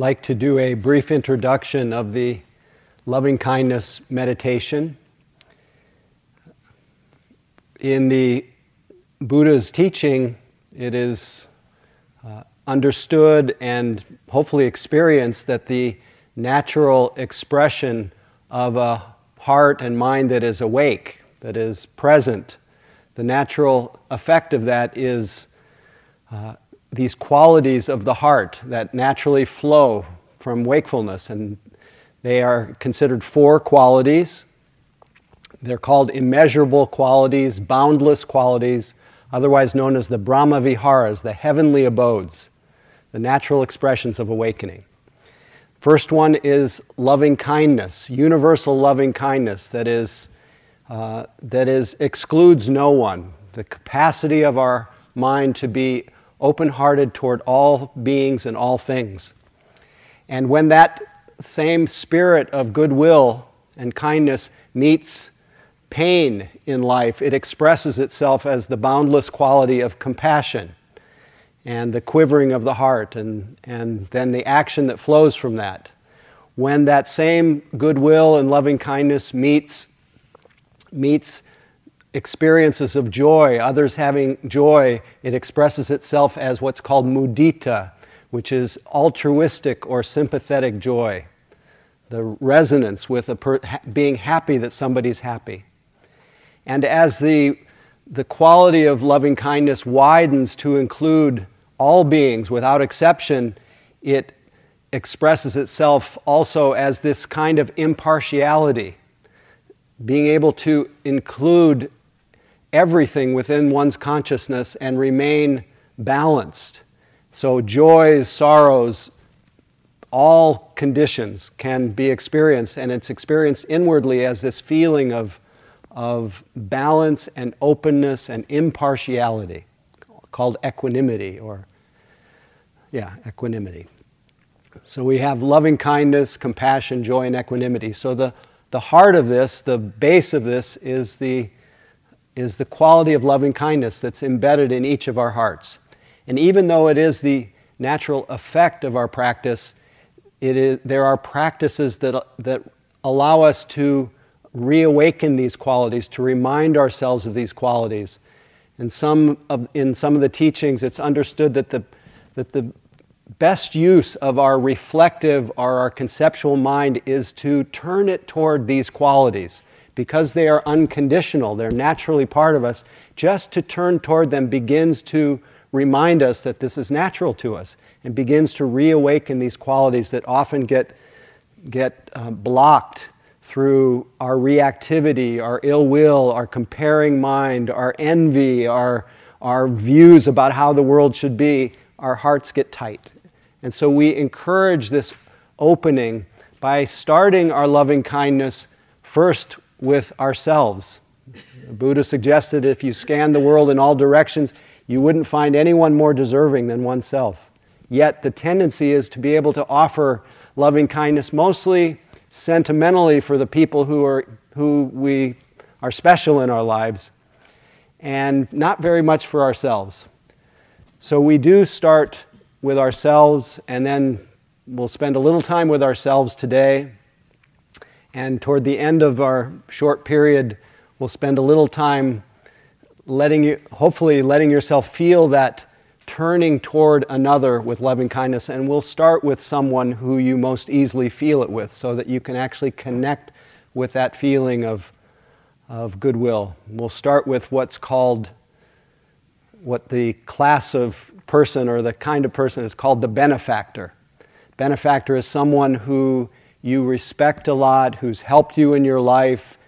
like to do a brief introduction of the loving kindness meditation. In the Buddha's teaching, it is uh, understood and hopefully experienced that the natural expression of a heart and mind that is awake, that is present, the natural effect of that is uh, these qualities of the heart that naturally flow from wakefulness. And they are considered four qualities. They're called immeasurable qualities, boundless qualities, otherwise known as the Brahma Viharas, the heavenly abodes, the natural expressions of awakening. First one is loving kindness, universal loving kindness that is, uh, that is excludes no one. The capacity of our mind to be open hearted toward all beings and all things. And when that same spirit of goodwill and kindness meets pain in life, it expresses itself as the boundless quality of compassion and the quivering of the heart, and, and then the action that flows from that. When that same goodwill and loving kindness meets, meets experiences of joy, others having joy, it expresses itself as what's called mudita, which is altruistic or sympathetic joy. The resonance with a per- being happy that somebody's happy. And as the, the quality of loving kindness widens to include all beings without exception, it expresses itself also as this kind of impartiality, being able to include everything within one's consciousness and remain balanced. So, joys, sorrows, all conditions can be experienced, and it's experienced inwardly as this feeling of, of balance and openness and impartiality, called equanimity, or, yeah, equanimity. So, we have loving kindness, compassion, joy, and equanimity. So, the, the heart of this, the base of this, is the is the quality of loving kindness that's embedded in each of our hearts. And even though it is the natural effect of our practice, it is, there are practices that, that allow us to reawaken these qualities, to remind ourselves of these qualities. And some of, in some of the teachings, it's understood that the, that the best use of our reflective or our conceptual mind is to turn it toward these qualities because they are unconditional, they're naturally part of us, just to turn toward them begins to remind us that this is natural to us and begins to reawaken these qualities that often get, get uh, blocked through our reactivity, our ill will, our comparing mind, our envy, our, our views about how the world should be. Our hearts get tight. And so we encourage this opening by starting our loving kindness first with ourselves. Buddha suggested if you scan the world in all directions, you wouldn't find anyone more deserving than oneself. Yet the tendency is to be able to offer loving kindness mostly sentimentally for the people who, are, who we are special in our lives and not very much for ourselves. So we do start with ourselves and then we'll spend a little time with ourselves today and toward the end of our short period, we'll spend a little time letting you, hopefully, letting yourself feel that turning toward another with loving kindness. And we'll start with someone who you most easily feel it with so that you can actually connect with that feeling of, of goodwill. We'll start with what's called, what the class of person or the kind of person is called the benefactor. Benefactor is someone who you respect a lot, who's helped you in your life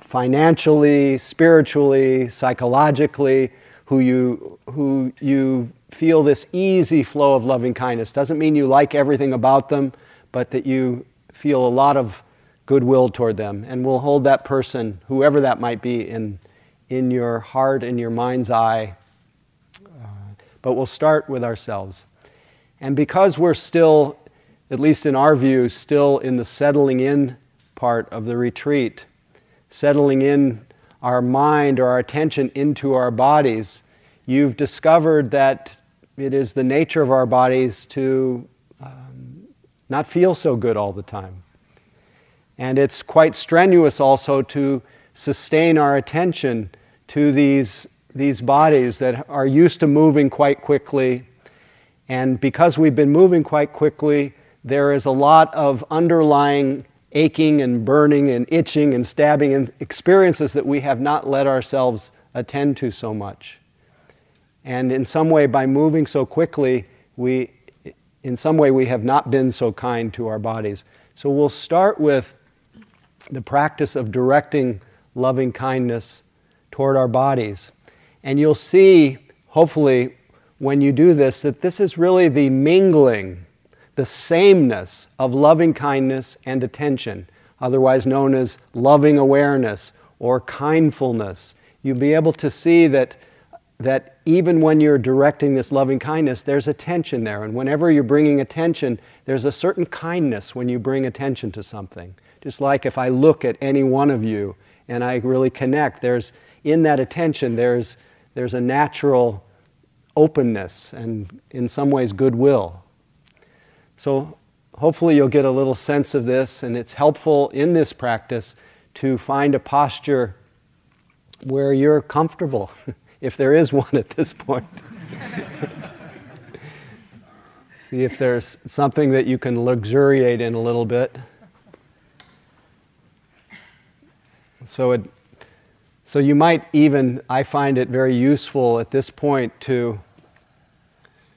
financially, spiritually, psychologically, who you, who you feel this easy flow of loving kindness. Doesn't mean you like everything about them, but that you feel a lot of goodwill toward them. And we'll hold that person, whoever that might be, in, in your heart, in your mind's eye. Uh, but we'll start with ourselves. And because we're still at least in our view, still in the settling in part of the retreat, settling in our mind or our attention into our bodies, you've discovered that it is the nature of our bodies to um, not feel so good all the time. And it's quite strenuous also to sustain our attention to these, these bodies that are used to moving quite quickly. And because we've been moving quite quickly, there is a lot of underlying aching and burning and itching and stabbing and experiences that we have not let ourselves attend to so much. And in some way, by moving so quickly, we, in some way, we have not been so kind to our bodies. So we'll start with the practice of directing loving kindness toward our bodies. And you'll see, hopefully, when you do this, that this is really the mingling, the sameness of loving kindness and attention, otherwise known as loving awareness or kindfulness. You'll be able to see that that even when you're directing this loving kindness, there's a tension there. And whenever you're bringing attention, there's a certain kindness when you bring attention to something. Just like if I look at any one of you and I really connect, there's in that attention, there's, there's a natural openness and in some ways goodwill. So hopefully you'll get a little sense of this, and it's helpful in this practice to find a posture where you're comfortable. if there is one at this point. See if there's something that you can luxuriate in a little bit. So it so you might even I find it very useful at this point to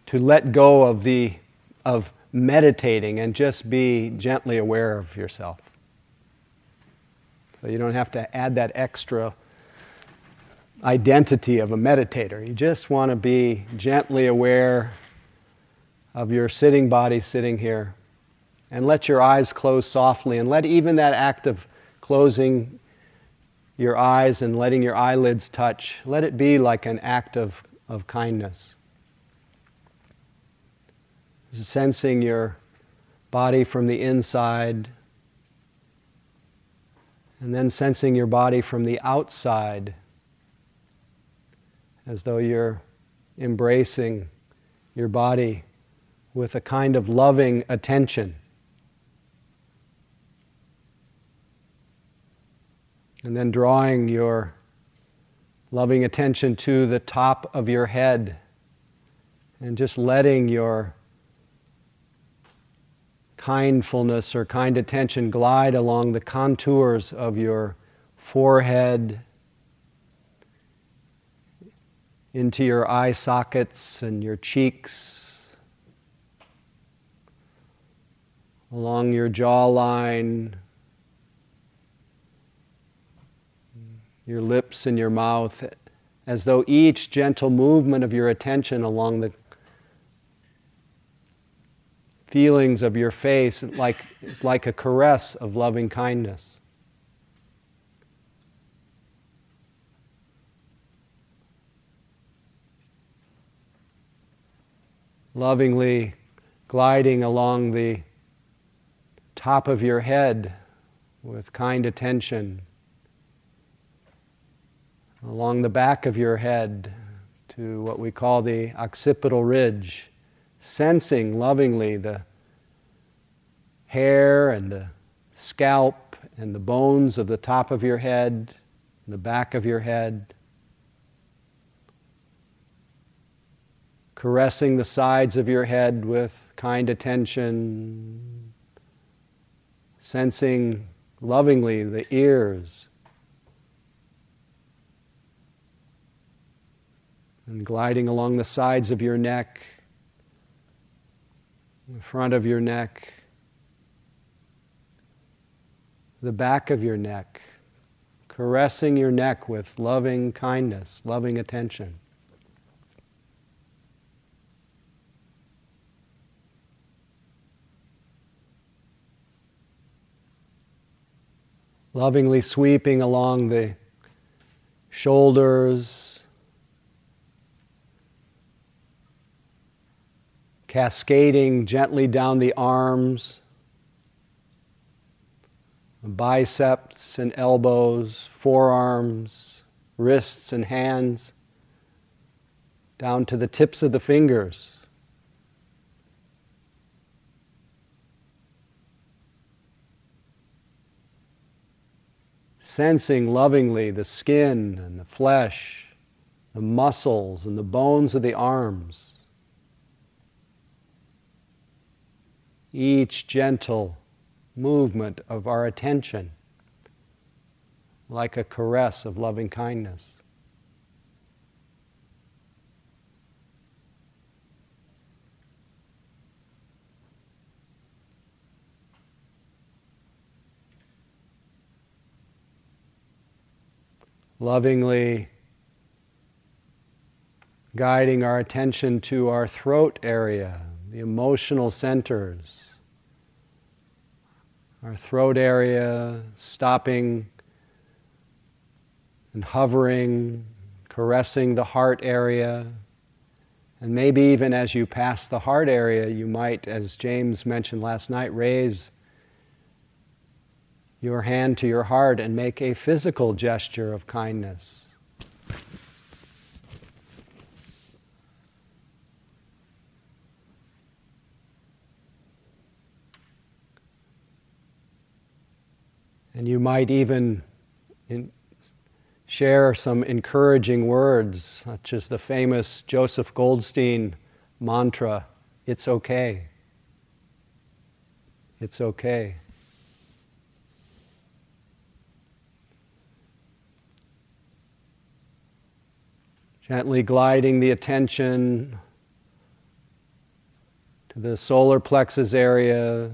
to let go of the of meditating and just be gently aware of yourself. So you don't have to add that extra identity of a meditator. You just want to be gently aware of your sitting body sitting here. And let your eyes close softly, and let even that act of closing your eyes and letting your eyelids touch, let it be like an act of, of kindness. Sensing your body from the inside, and then sensing your body from the outside as though you're embracing your body with a kind of loving attention. And then drawing your loving attention to the top of your head and just letting your kindfulness or kind attention glide along the contours of your forehead into your eye sockets and your cheeks, along your jawline, your lips and your mouth, as though each gentle movement of your attention along the feelings of your face like, is like a caress of loving kindness. lovingly gliding along the top of your head with kind attention, along the back of your head to what we call the occipital ridge, sensing lovingly the hair and the scalp and the bones of the top of your head, the back of your head. caressing the sides of your head with kind attention, sensing lovingly the ears, and gliding along the sides of your neck, the front of your neck, the back of your neck, caressing your neck with loving kindness, loving attention. lovingly sweeping along the shoulders, cascading gently down the arms, the biceps and elbows, forearms, wrists and hands, down to the tips of the fingers. Sensing lovingly the skin and the flesh, the muscles and the bones of the arms. Each gentle movement of our attention, like a caress of loving kindness. lovingly guiding our attention to our throat area, the emotional centers. Our throat area, stopping and hovering, caressing the heart area. And maybe even as you pass the heart area, you might, as James mentioned last night, raise your hand to your heart and make a physical gesture of kindness. And you might even in, share some encouraging words, such as the famous Joseph Goldstein mantra it's okay. It's okay. Gently gliding the attention to the solar plexus area,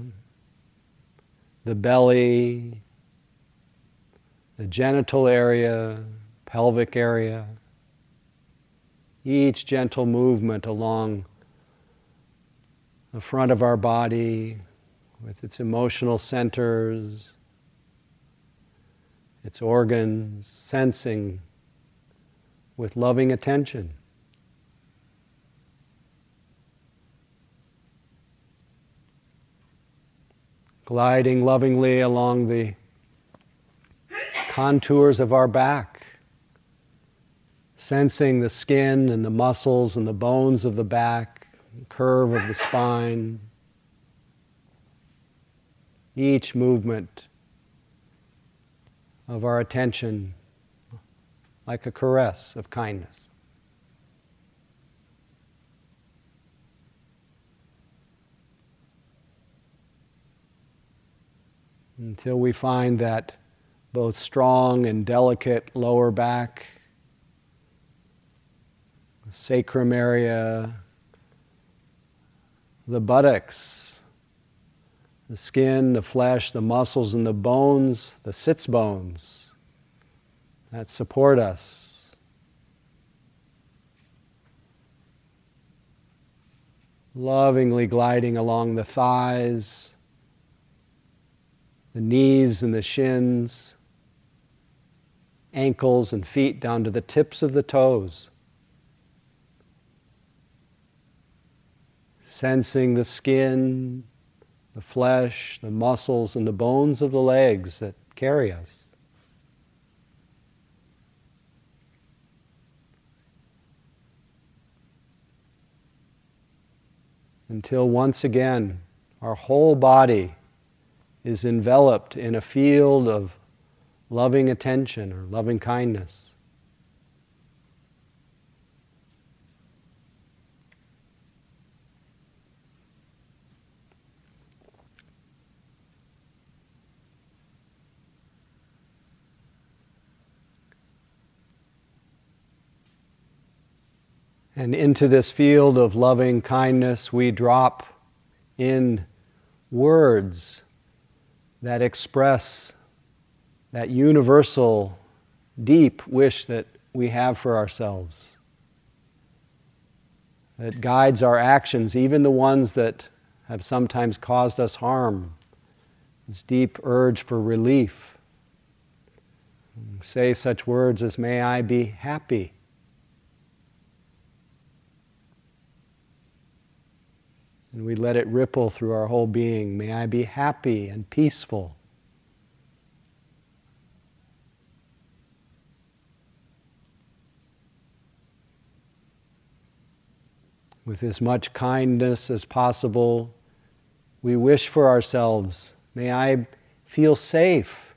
the belly, the genital area, pelvic area. Each gentle movement along the front of our body with its emotional centers, its organs, sensing with loving attention. Gliding lovingly along the contours of our back, sensing the skin and the muscles and the bones of the back, curve of the spine. Each movement of our attention like a caress of kindness. Until we find that both strong and delicate lower back, sacrum area, the buttocks, the skin, the flesh, the muscles, and the bones, the sits bones that support us. Lovingly gliding along the thighs, the knees and the shins, ankles and feet down to the tips of the toes. Sensing the skin, the flesh, the muscles, and the bones of the legs that carry us. until once again our whole body is enveloped in a field of loving attention or loving kindness. And into this field of loving kindness, we drop in words that express that universal, deep wish that we have for ourselves, that guides our actions, even the ones that have sometimes caused us harm, this deep urge for relief. Say such words as, May I be happy. and we let it ripple through our whole being. May I be happy and peaceful. With as much kindness as possible, we wish for ourselves. May I feel safe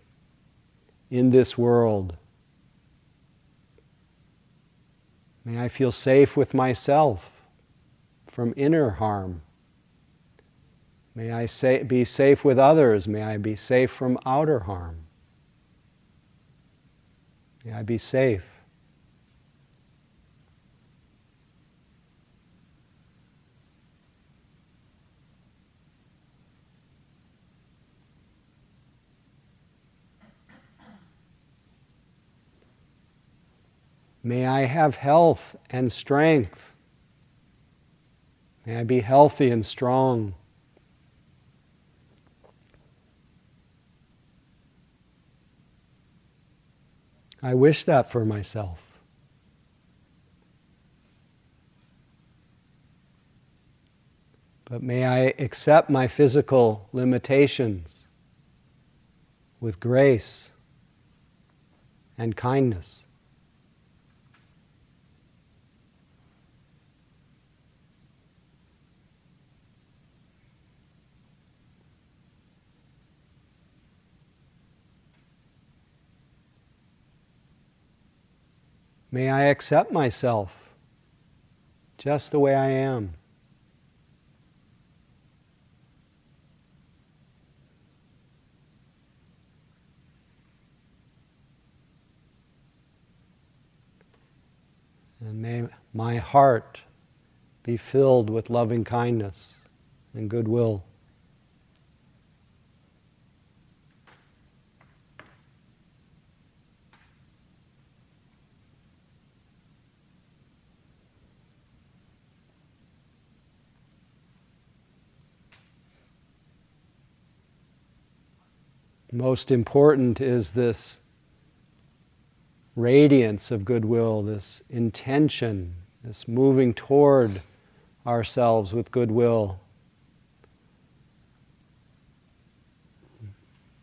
in this world. May I feel safe with myself from inner harm. May I be safe with others. May I be safe from outer harm. May I be safe. May I have health and strength. May I be healthy and strong. I wish that for myself. But may I accept my physical limitations with grace and kindness. May I accept myself just the way I am. And may my heart be filled with loving kindness and goodwill. Most important is this radiance of goodwill, this intention, this moving toward ourselves with goodwill.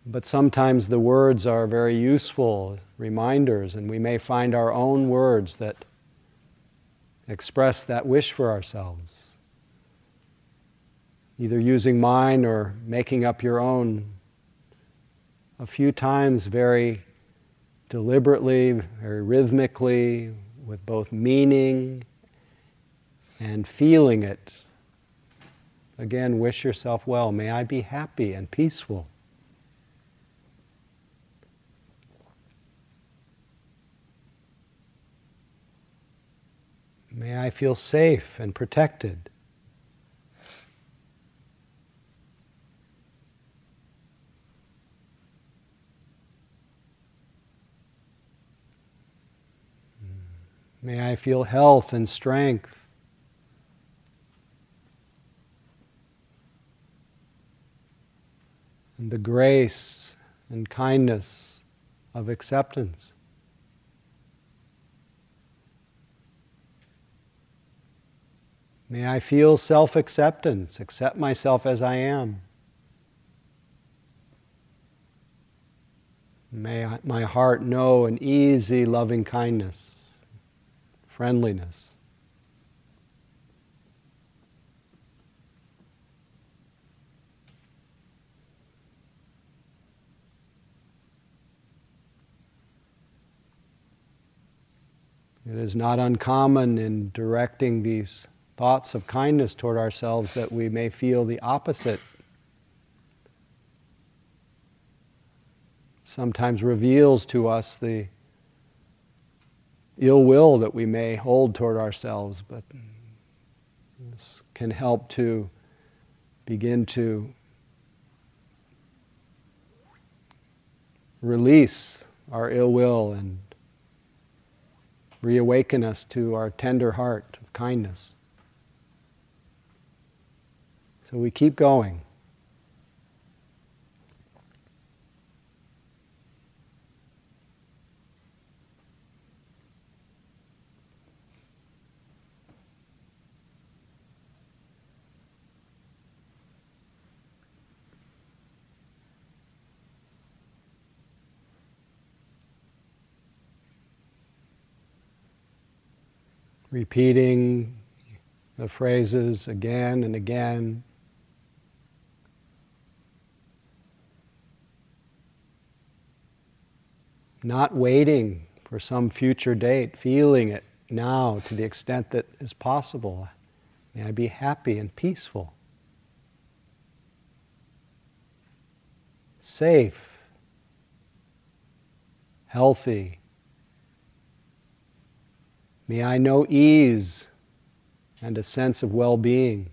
But sometimes the words are very useful reminders, and we may find our own words that express that wish for ourselves. Either using mine or making up your own a few times very deliberately, very rhythmically, with both meaning and feeling it. Again, wish yourself well. May I be happy and peaceful. May I feel safe and protected. May I feel health and strength. And the grace and kindness of acceptance. May I feel self acceptance, accept myself as I am. May I, my heart know an easy loving kindness friendliness. It is not uncommon in directing these thoughts of kindness toward ourselves that we may feel the opposite. Sometimes reveals to us the ill will that we may hold toward ourselves, but this can help to begin to release our ill will and reawaken us to our tender heart of kindness. So we keep going. Repeating the phrases again and again. not waiting for some future date, feeling it now to the extent that is possible. May I be happy and peaceful, safe, healthy. May I know ease and a sense of well being.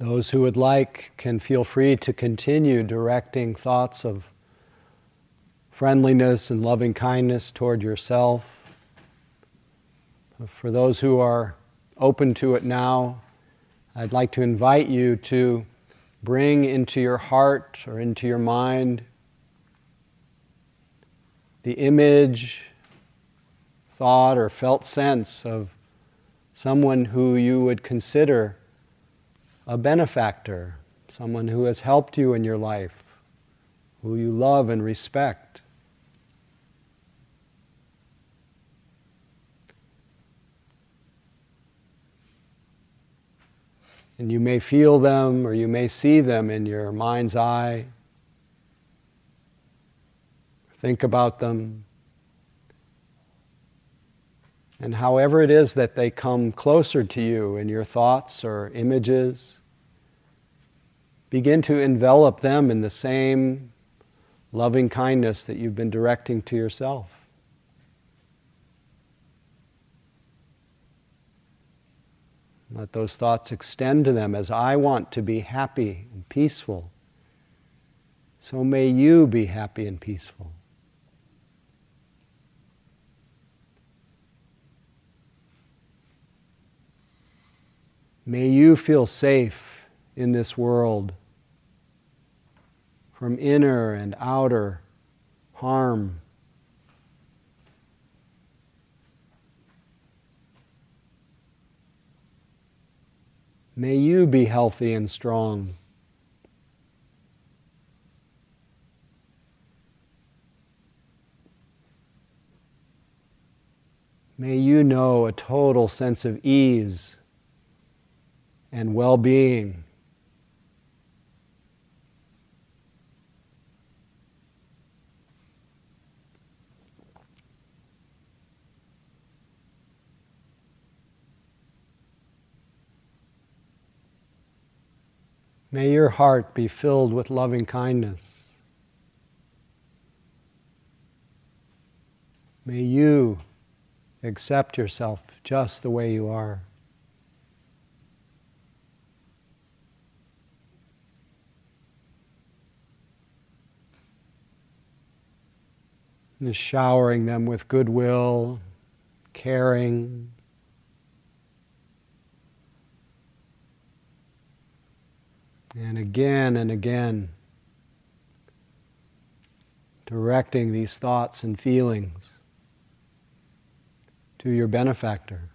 Those who would like can feel free to continue directing thoughts of friendliness and loving kindness toward yourself. For those who are open to it now, I'd like to invite you to bring into your heart or into your mind the image, thought, or felt sense of someone who you would consider a benefactor, someone who has helped you in your life, who you love and respect. And you may feel them or you may see them in your mind's eye. Think about them. And however it is that they come closer to you in your thoughts or images, begin to envelop them in the same loving kindness that you've been directing to yourself. Let those thoughts extend to them as I want to be happy and peaceful. So may you be happy and peaceful. May you feel safe in this world from inner and outer harm. May you be healthy and strong. May you know a total sense of ease and well being. May your heart be filled with loving kindness. May you accept yourself just the way you are. And showering them with goodwill, caring, And again and again, directing these thoughts and feelings to your benefactor.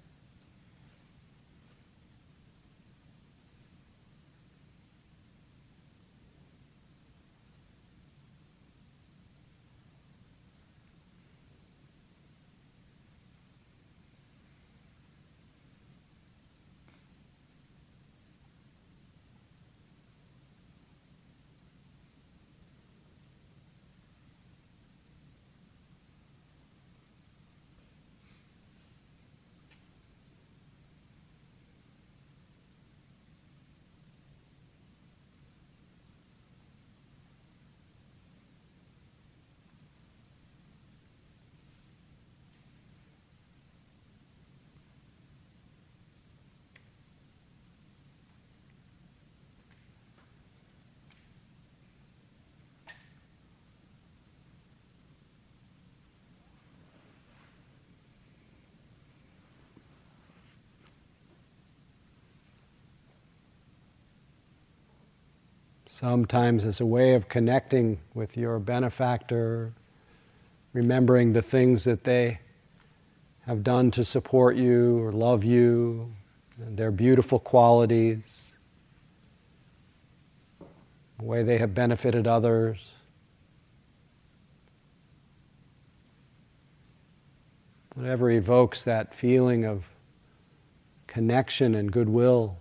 Sometimes as a way of connecting with your benefactor, remembering the things that they have done to support you or love you, and their beautiful qualities, the way they have benefited others. Whatever evokes that feeling of connection and goodwill.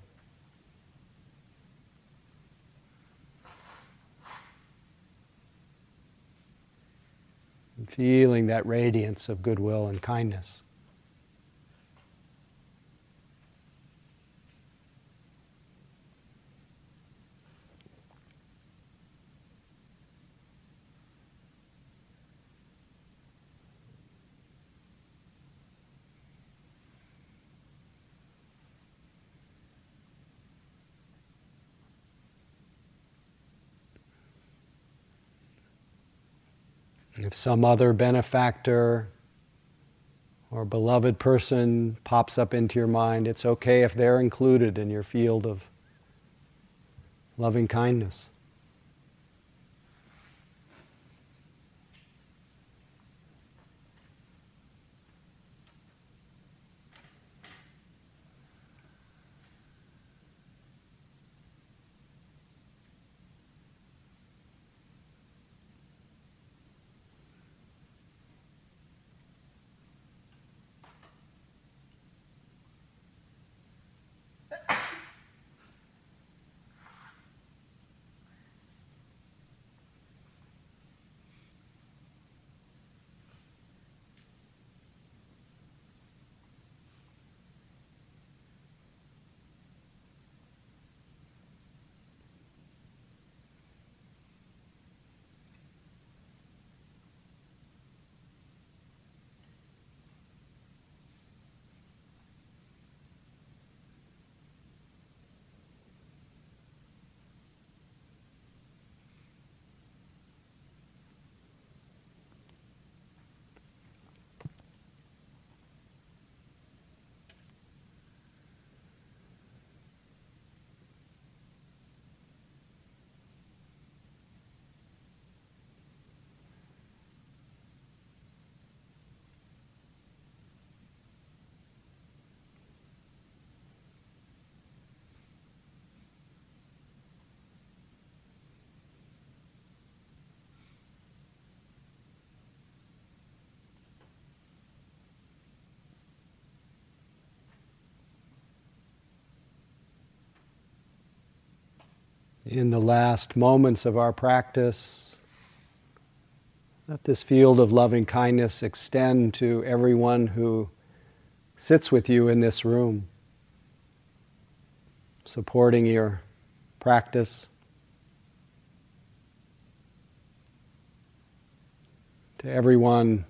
Feeling that radiance of goodwill and kindness. If some other benefactor or beloved person pops up into your mind, it's okay if they're included in your field of loving kindness. In the last moments of our practice. Let this field of loving kindness extend to everyone who sits with you in this room, supporting your practice. To everyone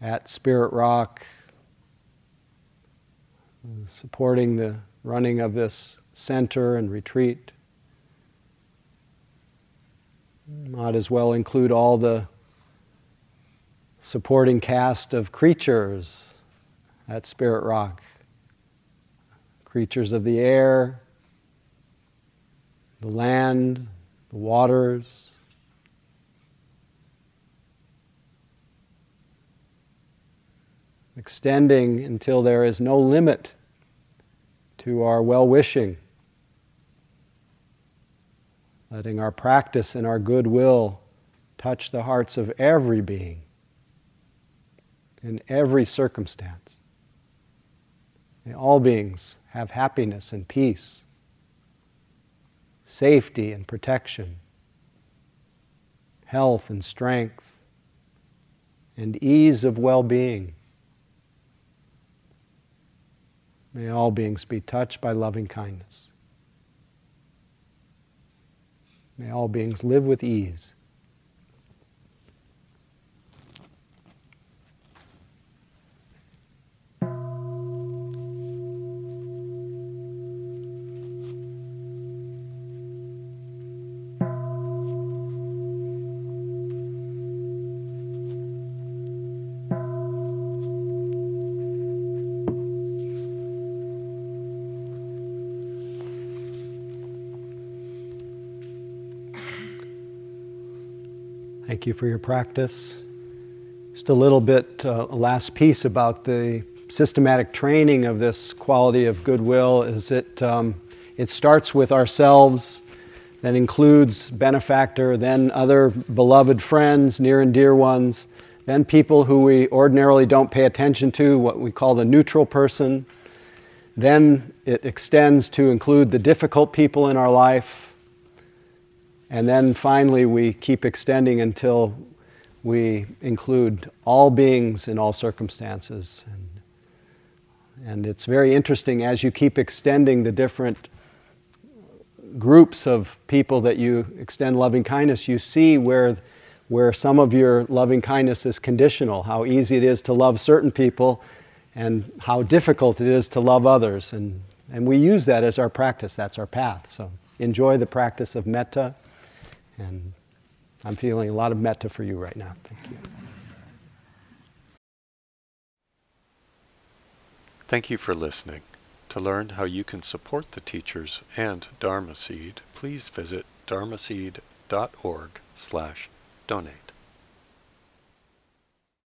at Spirit Rock, supporting the running of this center and retreat. Might as well include all the supporting cast of creatures at Spirit Rock creatures of the air, the land, the waters. Extending until there is no limit to our well wishing letting our practice and our goodwill touch the hearts of every being in every circumstance. May all beings have happiness and peace, safety and protection, health and strength, and ease of well being. May all beings be touched by loving kindness. May all beings live with ease. Thank you for your practice. Just a little bit, uh, last piece about the systematic training of this quality of goodwill is it, um, it starts with ourselves, that includes benefactor, then other beloved friends, near and dear ones, then people who we ordinarily don't pay attention to, what we call the neutral person. Then it extends to include the difficult people in our life. And then finally, we keep extending until we include all beings in all circumstances. And, and it's very interesting as you keep extending the different groups of people that you extend loving kindness, you see where, where some of your loving kindness is conditional, how easy it is to love certain people and how difficult it is to love others. And, and we use that as our practice, that's our path. So enjoy the practice of metta. And I'm feeling a lot of metta for you right now. Thank you. Thank you for listening. To learn how you can support the teachers and Dharma Seed, please visit dharmaseed.org slash donate.